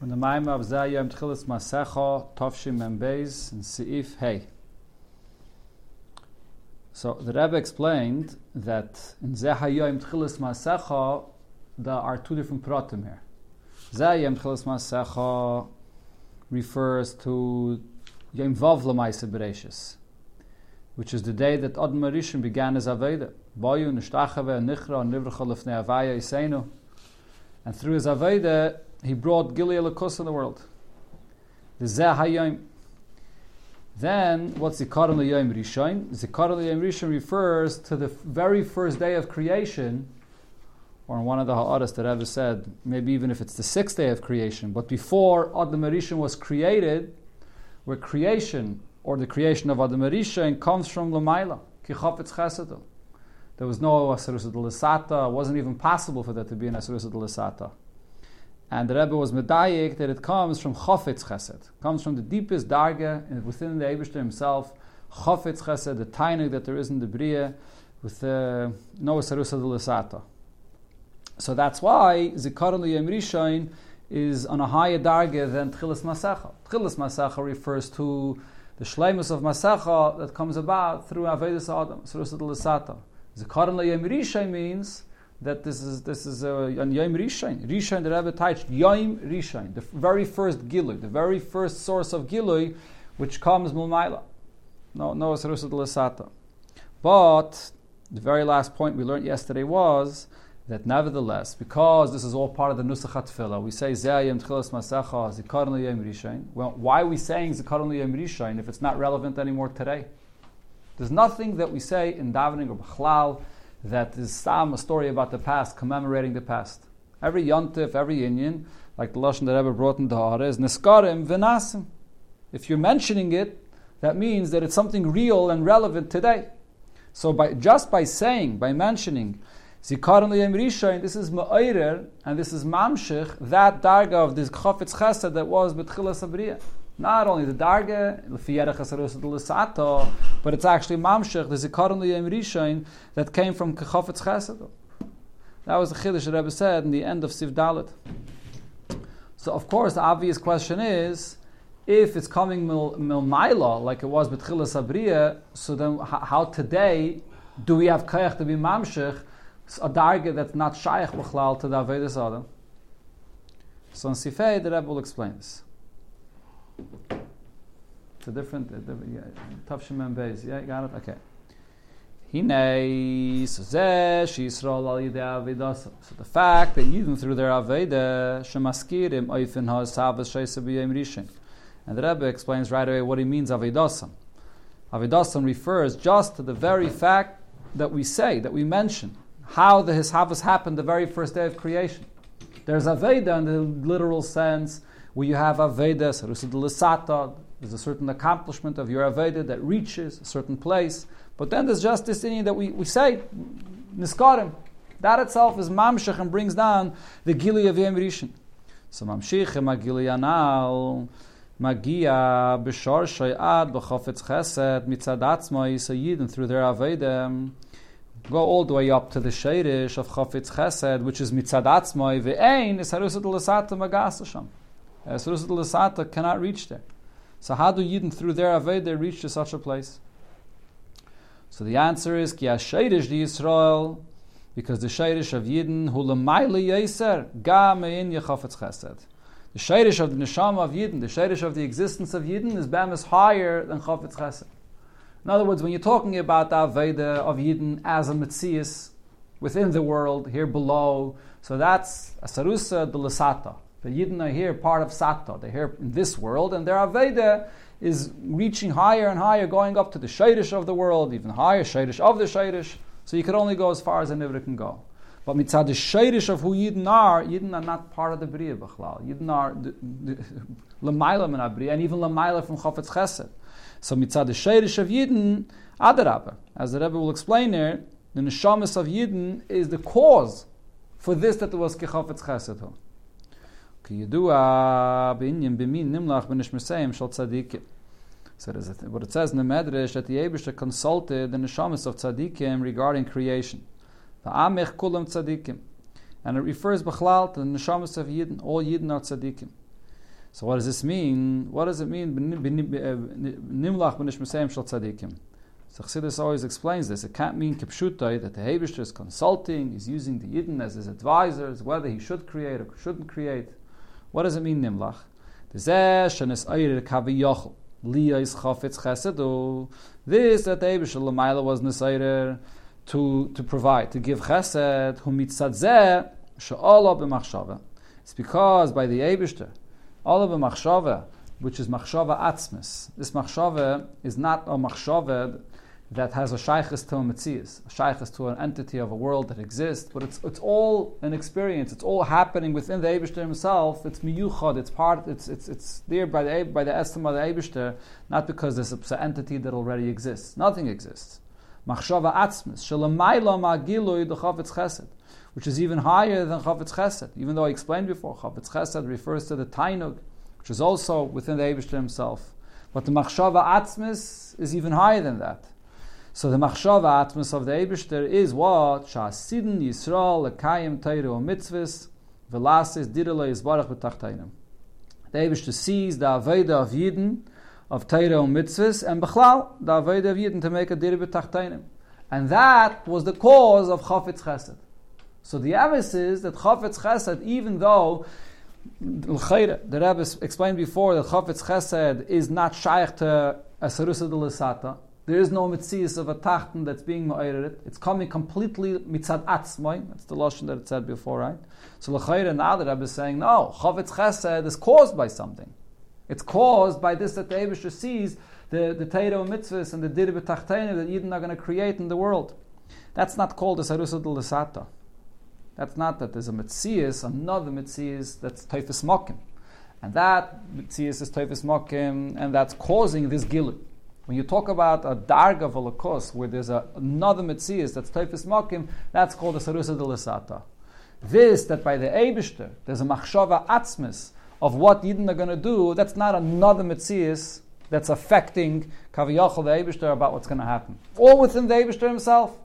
When the Maim of Zayim Tchilis Masecha Tovshim Membeis and Seif Hey. So the Rebbe explained that in Zehayim Tchilis Masecha there are two different pratim here. Zayim Tchilis Masecha refers to Yom Vav Lamaisa which is the day that Adam Rishon began his Aveda. Boyu Nishtachave Nichra Nivracha Lefnei Avaya Isenu. And through his Aveda, he brought Gilead Lakus in the world. The Zeh Hayom. Then, what's Zikaron L'Yom Rishon? Zikaron L'Yom Rishon refers to the very first day of creation, or in one of the Ha'aras that ever said, maybe even if it's the sixth day of creation, but before Adam Rishon was created, where creation, or the creation of Adam Rishon, comes from Lamaila, Kichafetz Chesed. There was no Asarusa Lasata, it wasn't even possible for there to be an Asarusa Lasata. And the Rebbe was medayik that it comes from Chofetz Chesed, comes from the deepest darga within the Eibushter himself, Chofetz Chesed, the tainig that there is in the Bria, with uh, no Sarusa de Lasata. So that's why Zikaron Yom Rishon is on a higher darga than Tchilas Masecha. Tchilas Masecha refers to the shleimus of Masecha that comes about through Avedis Adam, Sarusa de Lasata. Zikaron Yom Rishon means that this is this is a on Yom Rishon. Rishon the Rebbe touched Yom Rishon, the very first Gilui, the very first source of Gilui, which comes Mulmaila. No, no de Lasata. But the very last point we learned yesterday was that nevertheless, because this is all part of the Nusach Tefillah, we say Zayim Tchilas Masecha Zikaron Yom Rishon. Well, why are we saying Zikaron Yom Rishon if it's not relevant anymore today? There's nothing that we say in davening or b'chlal that is some a story about the past, commemorating the past. Every yontif, every inyan, like the lashon that Rebbe brought in the Hara, is neskarim v'nasim. If you're mentioning it, that means that it's something real and relevant today. So by just by saying, by mentioning Zikaron Liyam Rishon, this is Ma'ayrer, and this is Mamshich, that darga of this Chofetz Chesed that was B'tchila Sabriya. Not only the darga, but it's actually Mamshech, the Zikaron Liyam Rishon, that came from Chofetz Chesed. That was the Chiddush that Rebbe said in the end of Siv Dalit. So of course the obvious question is, if it's coming mil, milmaila like it was B'tchila Sabriya, so then how today do we have Kayach to be Mamshech, a darga that's not Shaykh B'chlal to the Adam? So in Sifei, the Rebbe will explain this. It's a different, tough Shemem Beis. Yeah, got it? Okay. Hine, so Yisrael al yidei. So the fact that even through their aveda, shemaskirim b'yem rishin. And the Rebbe explains right away what he means avedasam. Avedasam refers just to the very fact that we say, that we mention, how the Hishavas happened the very first day of creation. There's Aveda in the literal sense, where you have Aveda, Sarusa there's a certain accomplishment of your Aveda that reaches a certain place. But then there's just this thing that we, we say, Niskarim. That itself is Mamshech and brings down the Gili of Yem Rishon. So Mamshich Magili Yanal. Magia b'shor shoyad b'chofetz chesed mitzad atzmai so yidden through their avedem go all the way up to the sheirish of chofetz chesed which is mitzad atzmai ve'ein is harusat l'sata magasasham Uh, harusat l'sata cannot reach there so how do yidden through their aveda reach to such a place so the answer is ki sheirish di Yisrael because the sheirish of yidden hu l'mayli yeser ga mein yechofetz chesed the shayrish of the neshama of Yidden, the shayrish of the existence of Yidden is bemis higher than Chofetz Chesed. In other words, when you're talking about the Aveda of Yidden as a Metzias within the world, here below, so that's a Sarusa de Lasata. The Yidden are here part of Sata. They're here in this world, and their Aveda is reaching higher and higher, going up to the Shadish of the world, even higher, Shadish of the Shadish. So you could only go as far as a Nivra can go. But mitzad the sheirish of who Yidden are, Yidden are not part of the Bria B'chlal. Yidden are Lamaila min Bria, and even Lamaila from Chofetz Chesed. So mitzad the sheirish of Yidden, Adarabah. As the Rebbe will explain here, the neshamas of Yidden is the cause for this that was Kechofetz Chesed. Nimlach. So what it says in the Medrash that the Abishah consulted the neshamas of tzadikim regarding creation. Va'amech kulam tzadikim. And it refers to the neshamas of Yidden. All Yidden are tzadikim. So what does this mean? What does it mean? Uh, nimlach b'nish mesayim shal tzadikim. So Chassidus always explains this. It can't mean kipshutai that the Hebishter is consulting, he's using the Yidden as his advisors, whether he should create or shouldn't create. What does it mean, Nimlach? This that the Lamaila was Nesayrer to, to provide, to give chesed, b'machshava. It's because by the Hebishter, all of machshava, which is machshava atzmis. This machshava is not a machshava that has a shaykhis to a mitzias, a shaykhis to an entity of a world that exists, but it's, it's all an experience. It's all happening within the Eibishter himself. It's miyuchad. It's part. It's it's it's there by the by the estimate of the Eibishter, not because there's an entity that already exists. Nothing exists. Machshava atzmis shalamayla magilui the chavetz chesed, which is even higher than chavetz chesed. Even though I explained before, chavetz chesed refers to the tainug, which is also within the Eibishter himself. But the machshava atzmis is even higher than that. So the machshava atmos of the Eibishter is what? Shasidin Yisrael lekayim teiru mitzvahs velasis direle yisbarach b'tachtainim. The Eibishter sees the Aveda of Yidden of teiru mitzvahs and Bechlal, the Aveda of Yidden to make a dir b'tachtainim. And that was the cause of Chafetz Chesed. So the evidence is that Chafetz Chesed, even though the Rebbe explained before that Chafetz Chesed is not shaykh to Asarusa de there is no mitzias of a tachten that's being ma'ayred. It's coming completely mitzad atzmai. That's the lotion that it said before, right? So now the Rebbe is saying, no, chavetz chesed is caused by something. It's caused by this that the Abisha sees, the, the Teiro mitzvahs and the Dir b'tachteinu that Yidden are going to create in the world. That's not called a Sarusa del. That's not that there's a mitzias, another mitzias that's Teifis Mokim. And that mitzias is Teifis Mokim, and that's causing this gilut. When you talk about a darga of where there's a, another mitzias that's typhus makim, that's called a sarusa de. This, that by the Eibishter, there's a machshava atzmis of what Yidden are going to do, that's not another mitzias that's affecting kaviyachal the Eibishter about what's going to happen. All within the Eibishter himself.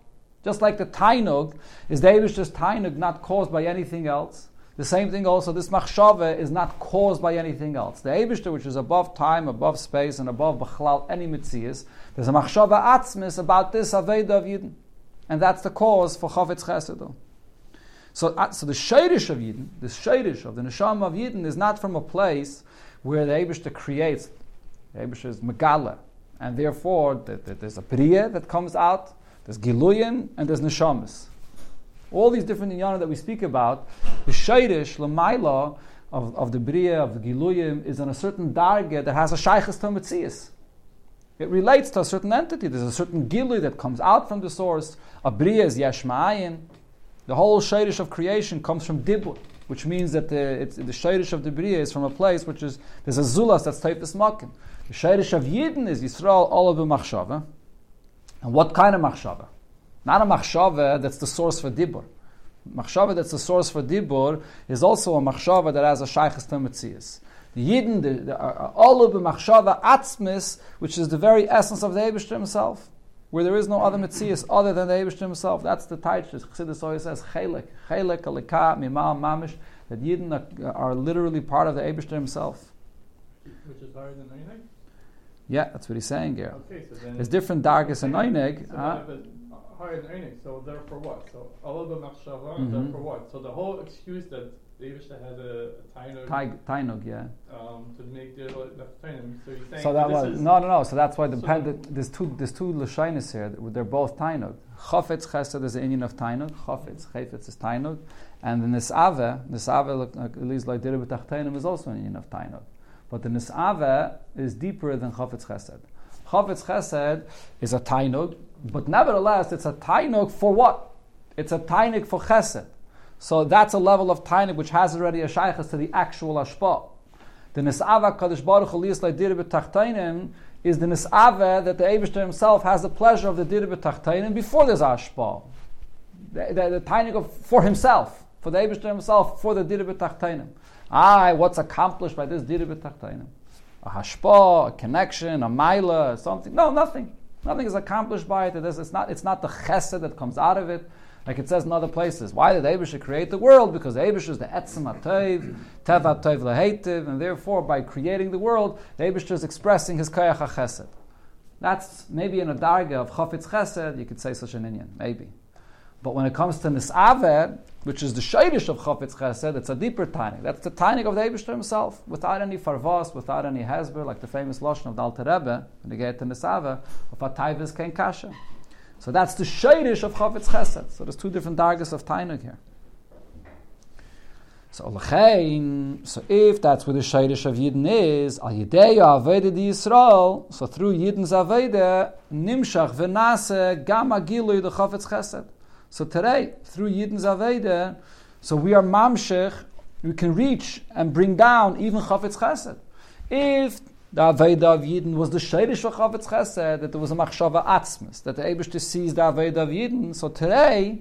Just like the Tainug, is the Eibishter's Tainug not caused by anything else? The same thing also, this machshava is not caused by anything else. The Eibishter, which is above time, above space, and above b'chlal, any mitzias, there's a machshava atzmis about this Aveda of Yidden. And that's the cause for Chavetz Chesed. So, uh, so the Shadish of Yidden, the Shadish of the Neshama of Yidden is not from a place where the Eibishter creates. The Eibishter is Megala. And therefore, there's a Priya that comes out, there's Giluyin, and there's Neshamas. All these different inyanim that we speak about, the shayrish, lamaila, of, of the bria, of the giluyim, is on a certain darga that has a shaykhis to mitzias. It relates to a certain entity. There's a certain giluy that comes out from the source. A bria is yeshma'ayin. The whole shayrish of creation comes from dibur, which means that the, the shayrish of the bria is from a place which is, there's a zulas that's typhus makim. The shayrish of yidden is Yisrael all of machshava. And what kind of machshava? Not a machshava that's the source for dibur. Machshava that's the source for dibur is also a machshava that has a shaykhis to. The Yidden, the, the all of the machshava atzmis, which is the very essence of the Eibush himself, where there is no other mitzias other than the Eibush himself. That's the taich. Chassidus always says chelik, chelik, alika, mimal, mamish. That Yidden are, are, literally part of the Eibush himself. Which is higher than Eineg? Yeah, that's what he's saying here. Okay, so There's different darkness in Eineg. So higher than earning, so therefore what? So all of machshava, mm-hmm. therefore what? So the whole excuse that David had a, a tainug, yeah, um, to make the tainog. So you're saying so that was no, no, no. So that's why the so pen, there's two there's two lashinis here. They're both tainug. Chafetz chesed is the inyan of tainug. Chafetz chafetz is tainug, and the nisave nisave at least like dirib tachtenim is also an inyan of tainug. But the nisave is deeper than chafetz chesed. Chafetz chesed is a tainug, but nevertheless, it's a tainuk for what? It's a tainuk for chesed. So that's a level of tainuk which has already a shaykhs to the actual ashpa. The nisava kadosh baruch hu b'tachtainim is the nisava that the Eibushter himself has the pleasure of the dir b'tachtainim before there's ashpa. The, the, the tainuk for himself, for the Eibushter himself, for the dir b'tachtainim. Ah, what's accomplished by this dir b'tachtainim? A hashpa, a connection, a maila, something. No, nothing. Nothing is accomplished by it. It is, it's, not, it's not the chesed that comes out of it. Like it says in other places. Why did Abisha create the world? Because Abisha is the Etzem HaToiv, Tev HaToiv Lehetiv, and therefore by creating the world, Abisha is expressing his Koyach HaChesed. That's maybe in a darga of Chafetz Chesed, you could say such an inyan, maybe. But when it comes to Nisaveh, which is the Shadish of Chafetz Chesed, it's a deeper tiny. That's the tiny of the Abishter himself, without any farvas, without any hezber, like the famous Lashon of the Alter Rebbe, when they get to Nisaveh, of Atayvis Ken Kasha. So that's the Shadish of Chafetz Chesed. So there's two different dargas of tiny here. So so if that's where the shayrish of Yidden is, al yideya aveda di Yisrael, so through Yidden's aveda, nimshach v'nase gam agilu the chafetz chesed. So today, through Yidden's aveda, so we are mamshech, we can reach and bring down even chafetz chesed. If the Aveda of Yidden was the Sherish of Chafetz Chesed, that there was a Machshava Atzmis, that the Ebershter sees the Aveda of Yidden. So today,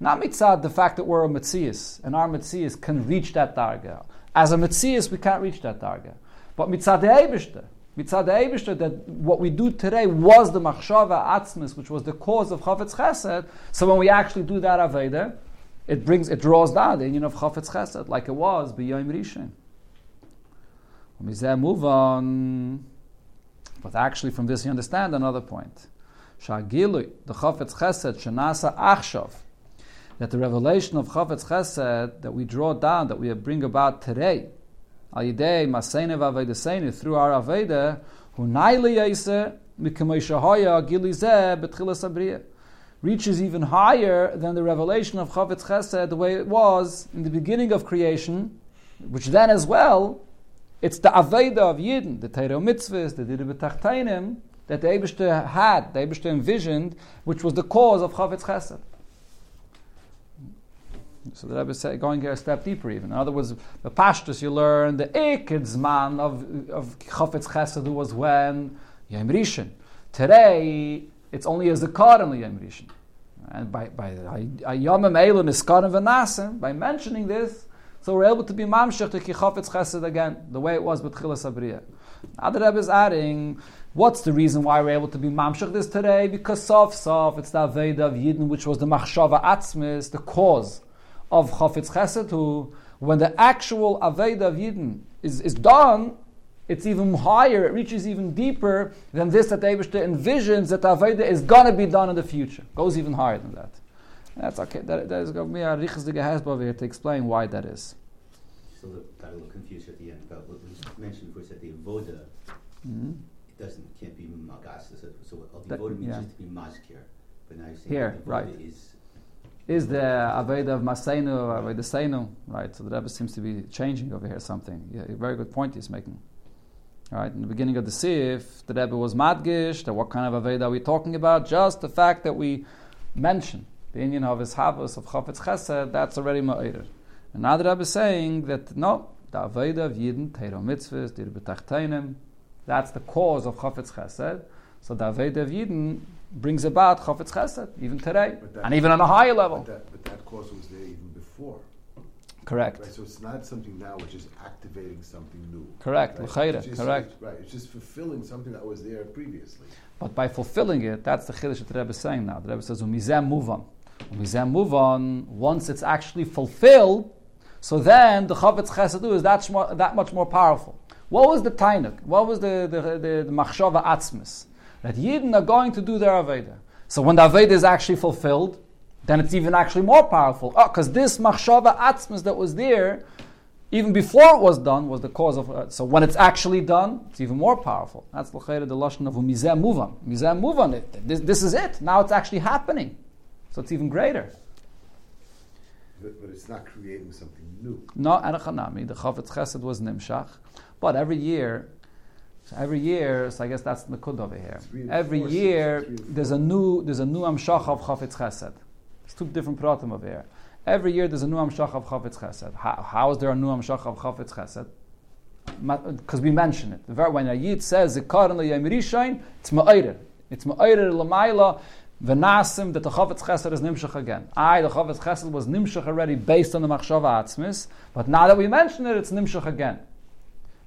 not mitzad the fact that we're a Metzias, and our Metzias can reach that targa. As a Metzias, we can't reach that targa. But mitzad the Eibishter, mitzad Eibishter, that what we do today was the Machshava Atzmis, which was the cause of Chafetz Chesed. So when we actually do that Aveda, it brings, it draws down the union of Chafetz Chesed, like it was B'Yom Rishon. Move on, but actually from this you understand another point. Shagilui, the Chafetz Chesed, Shanasa Achshav, that the revelation of Chafetz Chesed that we draw down, that we bring about today, al yidei masene through our aveda, hu naili yise mikamei shahaya gilizeh betchilas abriya, reaches even higher than the revelation of Chafetz Chesed the way it was in the beginning of creation, which then as well, it's the aveda of Yidden, the Torah mitzvahs, the Dira B'tachtainim, that the Eibishter had, the Eibishter envisioned, which was the cause of Chafetz Chesed. So the Rebbe is going here a step deeper even. In other words, the Pashtus you learn, the Ekidzman of, of Chafetz Chesed was when Yom Rishon. Today, it's only as a Zikar in Yom Rishon. And by, by Yomim Eilu Niskarim V'nasim, by mentioning this, so we're able to be Mamshech to Kichafetz Chesed again, the way it was with Chilas Abriya. Now the Rebbe is adding, what's the reason why we're able to be Mamshech this today? Because Sof Sof, it's the Aveda of Yidden, which was the Machshava Atzmis, the cause of Chafetz Chesed, who, when the actual Aveda of Yidden is, is done, it's even higher, it reaches even deeper than this that Abishta envisions that Aveda is going to be done in the future. Goes even higher than that. That's okay. That, that is going to be a Riches over here to explain why that is. So got a little confused at the end about what was mentioned before, that the Avoda, mm-hmm. it doesn't, can't be Magas. So, so the Avoda means yeah. just to be Maskir. But now you're saying here, right. is is the Aveda of Maseinu, Aveda Seinu, right? So the Rebbe seems to be changing over here something. Yeah, a very good point he's making. All right, in the beginning of the Sif, the Rebbe was Madgish, that what kind of Aveda are we talking about? Just the fact that we mention the inyan of his Havas, of Chafetz Chesed, that's already Ma'ir. And now the Rebbe is saying that no, the Aveda of Yidden, Teiro Mitzvahs, Dir that's the cause of Chafetz Chesed. So the Aveda of Yidden brings about Chafetz Chesed, even today, and even on a higher level. But that, but that cause was there even before. Correct. Right, so it's not something now which is activating something new. Correct. Right? It's just, correct. It's, right. It's just fulfilling something that was there previously. But by fulfilling it, that's the chiddush that the Rebbe is saying now. The Rebbe says, "Umizem move on." Umizem move on. Once it's actually fulfilled, so then the Chavetz Chesed is that, that much more powerful. What was the tainuk? What was the the, the, the machshava atzmis? That Yidden are going to do their Aveda. So when the Aveda is actually fulfilled, then it's even actually more powerful. Oh, because this Machshava Atzmas that was there, even before it was done, was the cause of. Uh, so when it's actually done, it's even more powerful. That's the the lashon of mizeh muvan. Mizeh muvan. This, this is it. Now it's actually happening. So it's even greater. But, but it's not creating something new. No, Anachanami. The Chavetz Chesed was Nimshach. But every year, so every year, so I guess that's the kud over here. Every year, there's a new there's a new amshach of chafetz chesed. It's two different pratim over here. Every year, there's a new amshach of chafetz chesed. How, how is there a new amshach of chafetz chesed? Because we mention it. When a yid says zikaron leyem rishain, it's ma'ayir. It's ma'ayir l'mayla. V'nasim that the Chavetz Chesed is nimshach again. I, the Chavetz Chesed was nimshach already based on the Machshava Atzmis, but now that we mention it, it's nimshach again.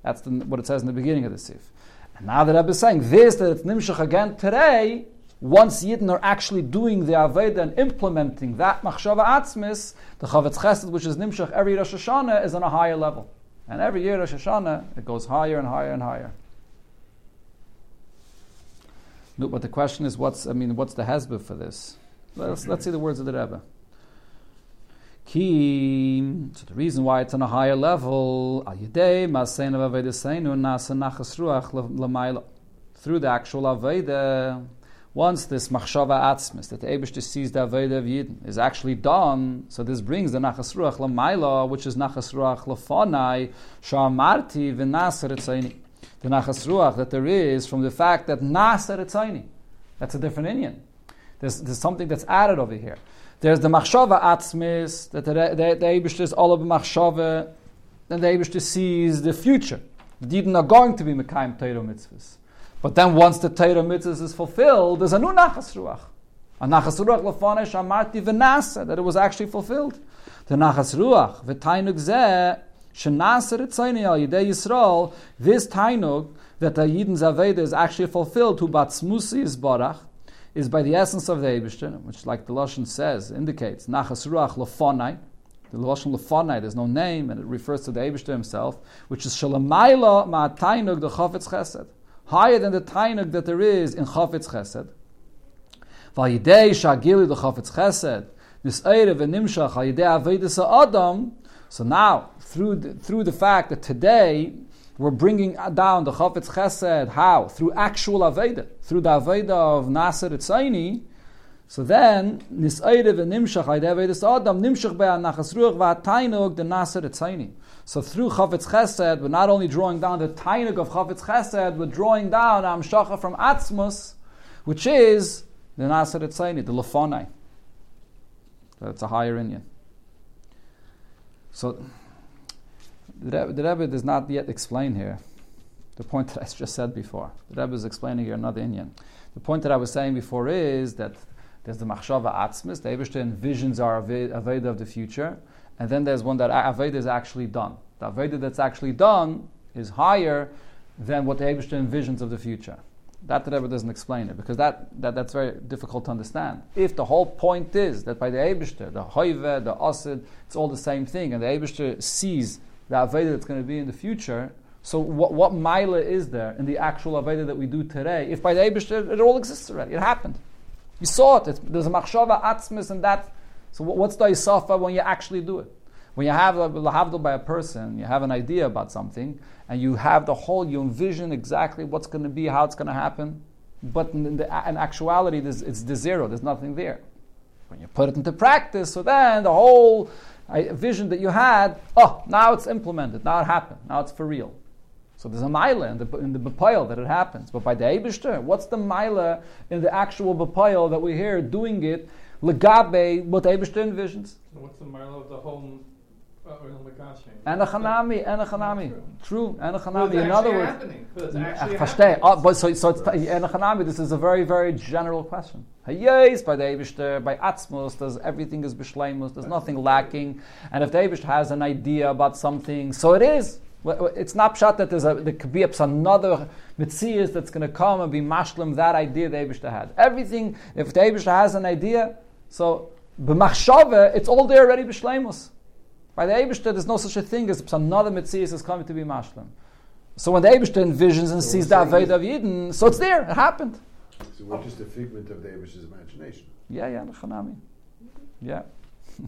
That's the, what it says in the beginning of the Sif. And now the Rebbe is saying this, that it's Nimshach again today, once Yidden are actually doing the Aveda and implementing that Machshava Atzmis, the Chavetz Chesed, which is Nimshach every Rosh Hashanah, is on a higher level. And every year Rosh Hashanah, it goes higher and higher and higher. No, but the question is, what's I mean, what's the hesbah for this? Let's, let's see the words of the Rebbe. Ki, so the reason why it's on a higher level, through the actual Aveda, once this machshava atzmis, that the Ebershter sees the Aveda of Yidden, is actually done, so this brings the nachas ruach which is nachas ruach lafonai, shamarti etzaini. The nachas ruach that there is from the fact that etzaini. That's a different inyan. There's, there's something that's added over here. There's the machshava atzmis, that the, the, the is all of machshava, and the Ebershter sees the future. The Yidden are going to be Mekayim Torah mitzvahs. But then once the Torah mitzvahs is fulfilled, there's a new nachas ruach. A nachas ruach lefanesh amarti v'nasa, that it was actually fulfilled. The nachas ruach, v'tainug zeh, shenaser etzayni al yidei Yisrael, this tainug, that the Yidden's Aveda is actually fulfilled, to batzmusi is barach, is by the essence of the Eibishter, which, like the Lashon says, indicates Nachas Ruach Lefonai. The Lashon Lefonai, there's no name, and it refers to the Eibishter himself, which is Shalamayla Ma'atainug the Chafetz Chesed, higher than the Tainug that there is in Chafetz Chesed. Vayidei Shagili the Chafetz Chesed, Nis'eire v'nimshach Hayidei Avedis Adam. So now, through the, through the fact that today we're bringing down the Chafetz Chesed, how? Through actual Aveda, through the Aveda of Nasser Etzaini. So then, Nisayre v'nimshach Aydei Avedis Adam, nimshach be'an nachas ruach v'atainug the Nasser Etzaini. So through Chafetz Chesed, we're not only drawing down the tainug of Chafetz Chesed, we're drawing down Amshacha from Atzmus, which is the Nasser Etzaini, the Lefonai. That's a higher inyan. So the Rebbe, the Rebbe does not yet explain here the point that I just said before. The Rebbe is explaining here another inyan. The point that I was saying before is that there's the Machshava Atzmis, the Eberstein envisions our Aveda of the future, and then there's one that Aveda is actually done. The Aveda that's actually done is higher than what the Eberstein envisions of the future. That the Rebbe doesn't explain it because that, that, that's very difficult to understand. If the whole point is that by the Eberstein, the Hoive, the Osid, it's all the same thing, and the Eberstein sees the Aveda that's going to be in the future. So what, what Mila is there in the actual Aveda that we do today? If by the Eibishter, it all exists already. It happened. You saw it. It's, there's a Machshava Atzmis and that. So what's the Isafa when you actually do it? When you have a lahavdil by a person, you have an idea about something, and you have the whole, you envision exactly what's going to be, how it's going to happen. But in, the, in actuality, it's the zero. There's nothing there. When you put it into practice, so then the whole a vision that you had, oh, now it's implemented, now it happened, now it's for real. So there's a mila in the in the that it happens. But by the Eibishter, what's the mila in the actual bepayel that we hear doing it legabe what Eibishter envisions? What's the mila of the whole and a chanami, and a chanami. True, and a chanami. In other words, verstehe. Uh, but so, so it's and a chanami. This is a very, very general question. Yes, by the Eibushter, by Atzmus, does everything is b'shleimus. There's nothing lacking. And if the Eibushter has an idea about something, so it is. It's not shot that there's a, there could be another mitzias that's going to come and be mashlim that idea the Eibushter had. Everything, if the Eibushter has an idea, so b'machshava, it's all there already b'shleimus. By the Eibishter, there's no such a thing as another Metzias is coming to be Mashlim. So when the Eibishter envisions and so sees the Aveda of Yidden, so it's there, it happened. So we're just a figment of the Eibishter's imagination. Yeah, yeah, Chanami. Yeah.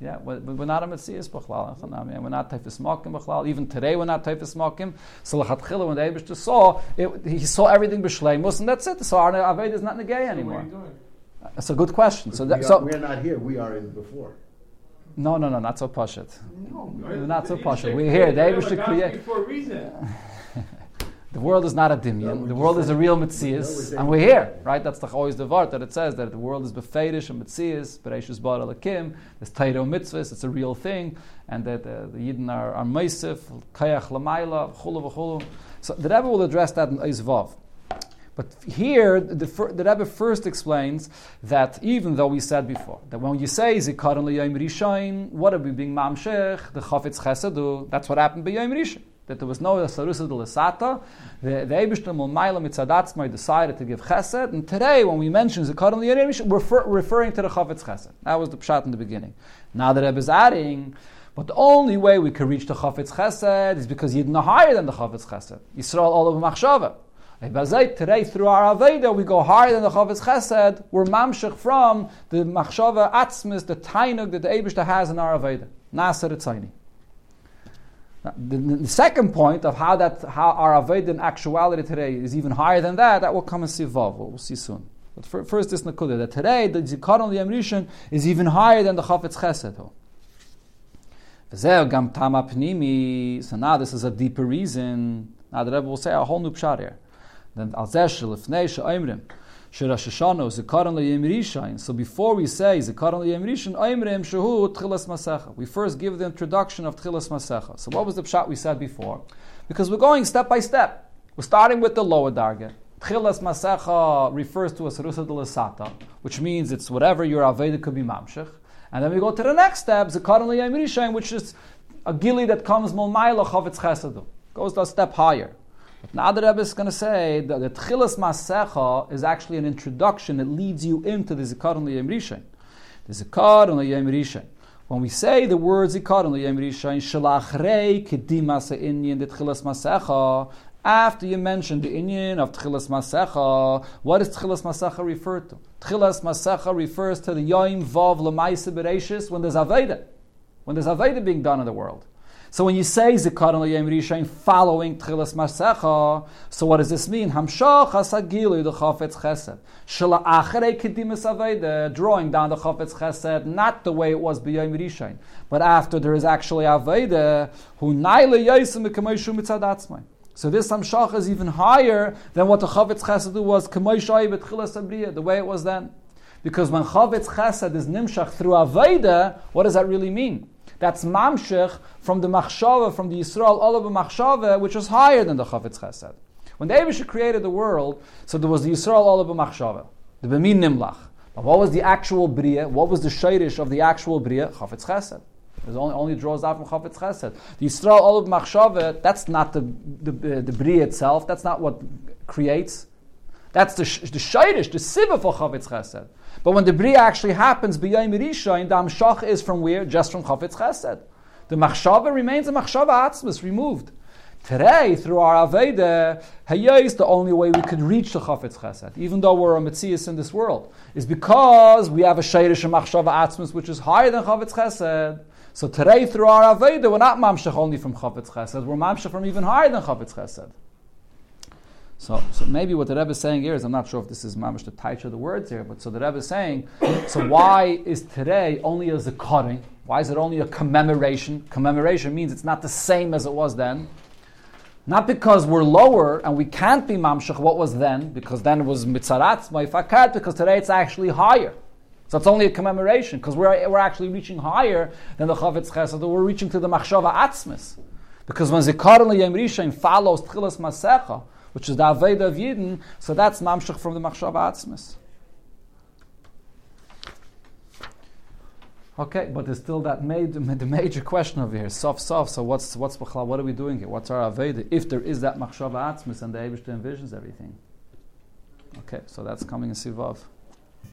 Yeah, but we're not a Metzias B'chlal, Chanami, and we're not Taifis Mokim B'chlal. Even today we're not Taifis Mokim. So L'chatchila, when the Eibishter saw, it, he saw everything B'shleimus, and that's it. So our Aveda is not negay anymore. That's a good question. so, that, we are, so we're not here. We are in before. No, no, no, not so pashit. No, not so pashit. We're here. They should create. For a reason. the world is not a dimion. the world is a real mitzias, and we're here, right? That's the, always the word that it says that the world is befedish and mitzias, bereshus bar alakim. There's taito mitzvahs. It's a real thing, and that uh, the yidden are, are meisif, kayach lamayla, chulu v'chulu. So the Rebbe will address that in Eizvav. But here, the, the Rebbe first explains that even though we said before that when you say Zikaron Yom Rishon, what are we being Mamshech? The Chafetz Chesedu, that's what happened by Yom Rishon. that there was no Sarusa de Lasata. The, Eibishter Mulmaila Mitzadatzmai decided to give chesed. And today, when we mention Zikaron Rishon, we're refer, referring to the Chavetz chesed. That was the pshat in the beginning. Now the Rebbe is adding, but the only way we can reach the Chavetz chesed is because are no higher than the Chavetz chesed. Yisrael all over Machshava. Today, through our Aveda, we go higher than the Chavetz Chesed. We're mamshech from the Machshava Atzmis, the Tainug that the Abishta has in our Aveda. Nasser Tzaini. The, the, second point of how that how our Aved in actuality today is even higher than that, that will come and see Vav. We'll see soon. But for, first, this Nakuda that today the Zikaron Liyam is even higher than the Chafetz Chesed. So now this is a deeper reason. Now the Rebbe will say a whole new pshat here. Then al zeshel ifnei she'oimrim. Shirash Hashanah rishain. So before we say zikaron rishain, oimrim shehu tchilas masecha. We first give the introduction of tchilas masecha. So what was the pshat we said before? Because we're going step by step. We're starting with the lower darga. Tchilas masecha refers to a sarusa de lasata, which means it's whatever your aveda could be mamshech. And then we go to the next step, zikaron liyim rishain, which is a gili that comes molmayla chavetz chesed. Goes a step higher. Now the Rebbe is going to say that the Tchilas Masecha is actually an introduction that leads you into the Zikaron Liyem Rishon. The Zikaron Liyem Rishon. When we say the word Zikaron Liyem Rishon, Shalachrei Inyan, the Tchilas Masecha, after you mention the Inyan of Tchilas Masecha, what does Tchilas Masecha refer to? Tchilas Masecha refers to the Yom Vav Lamaisa Bereshis when there's Aveda. When there's Aveda being done in the world. So when you say Zikaron L'Yem Rishon following Tchilas Masecha, so what does this mean? Hamshach Hasagilu the Chafetz Chesed. Shala Achere Kedimus Aveda, drawing down the Chafetz Chesed, not the way it was B'Yem Rishon, but after there is actually Aveda, who Naile Yaisim K'Meishu Mitzad So this Hamshach is even higher than what the Chavetz Chesed was K'Meishu B'Tchilas Abriya, the way it was then. Because when Chavetz Chesed is Nimshach through Aveda, what does that really mean? That's mamshich from the machshava, from the Yisrael olav machshava, which was higher than the Chavetz Chesed. When the Abishah created the world, so there was the Yisrael olav machshava, the Bemin Nimlach. But what was the actual bria? What was the shayrish of the actual bria? Chavetz Chesed. It only, only draws out from Chavetz Chesed. The Yisrael olav machshava, that's not the, the, the bria itself, that's not what creates. That's the, the shayrish, the siva for Chavetz Chesed. But when the Bria actually happens, B'yayim Rishain, the Amshach is from where? Just from Chafetz Chesed. The Machshava remains a Machshava Atzmas, removed. Today, through our Aveda, Hayya is the only way we could reach the Chafetz Chesed, even though we're a Metzias in this world, is because we have a Sheirish and Machshava Atzmas, which is higher than Chafetz Chesed. So today, through our Aveda, we're not Mamshach only from Chafetz Chesed, we're Mamshach from even higher than Chafetz Chesed. So, so maybe what the Rebbe is saying here is, I'm not sure if this is mamish the title of the words here, but so the Rebbe is saying, so why is today only as a zakaring? Why is it only a commemoration? Commemoration means it's not the same as it was then. Not because we're lower and we can't be mamshach what was then, because then it was mitzarat maifakat, because today it's actually higher. So it's only a commemoration, because we're, we're actually reaching higher than the Chavetz Chesed, we're reaching to the Machshava Atzmis. Because when Zikaron L'Yem Rishon follows Tchilas Masecha, which is the Aveda of Yidden, so that's Mamshach from the Machshav Atzmis. Okay, but there's still that made, the major question over here. Sof, sof. So what's what's what are we doing here? What's our aveda? If there is that machshava atzmis and the Eibush envisions everything. Okay, so that's coming in Sivav.